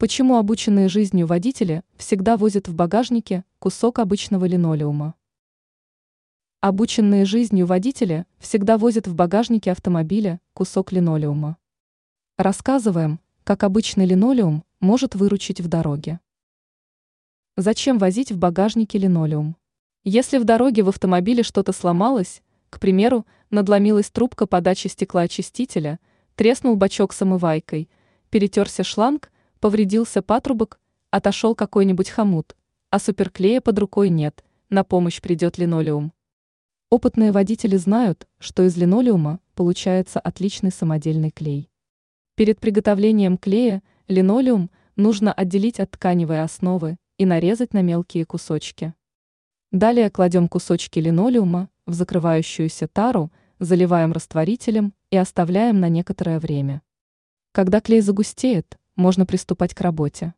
Почему обученные жизнью водители всегда возят в багажнике кусок обычного линолеума? Обученные жизнью водители всегда возят в багажнике автомобиля кусок линолеума. Рассказываем, как обычный линолеум может выручить в дороге. Зачем возить в багажнике линолеум? Если в дороге в автомобиле что-то сломалось, к примеру, надломилась трубка подачи стеклоочистителя, треснул бачок с омывайкой, перетерся шланг – повредился патрубок, отошел какой-нибудь хомут, а суперклея под рукой нет, на помощь придет линолеум. Опытные водители знают, что из линолеума получается отличный самодельный клей. Перед приготовлением клея линолеум нужно отделить от тканевой основы и нарезать на мелкие кусочки. Далее кладем кусочки линолеума в закрывающуюся тару, заливаем растворителем и оставляем на некоторое время. Когда клей загустеет, можно приступать к работе.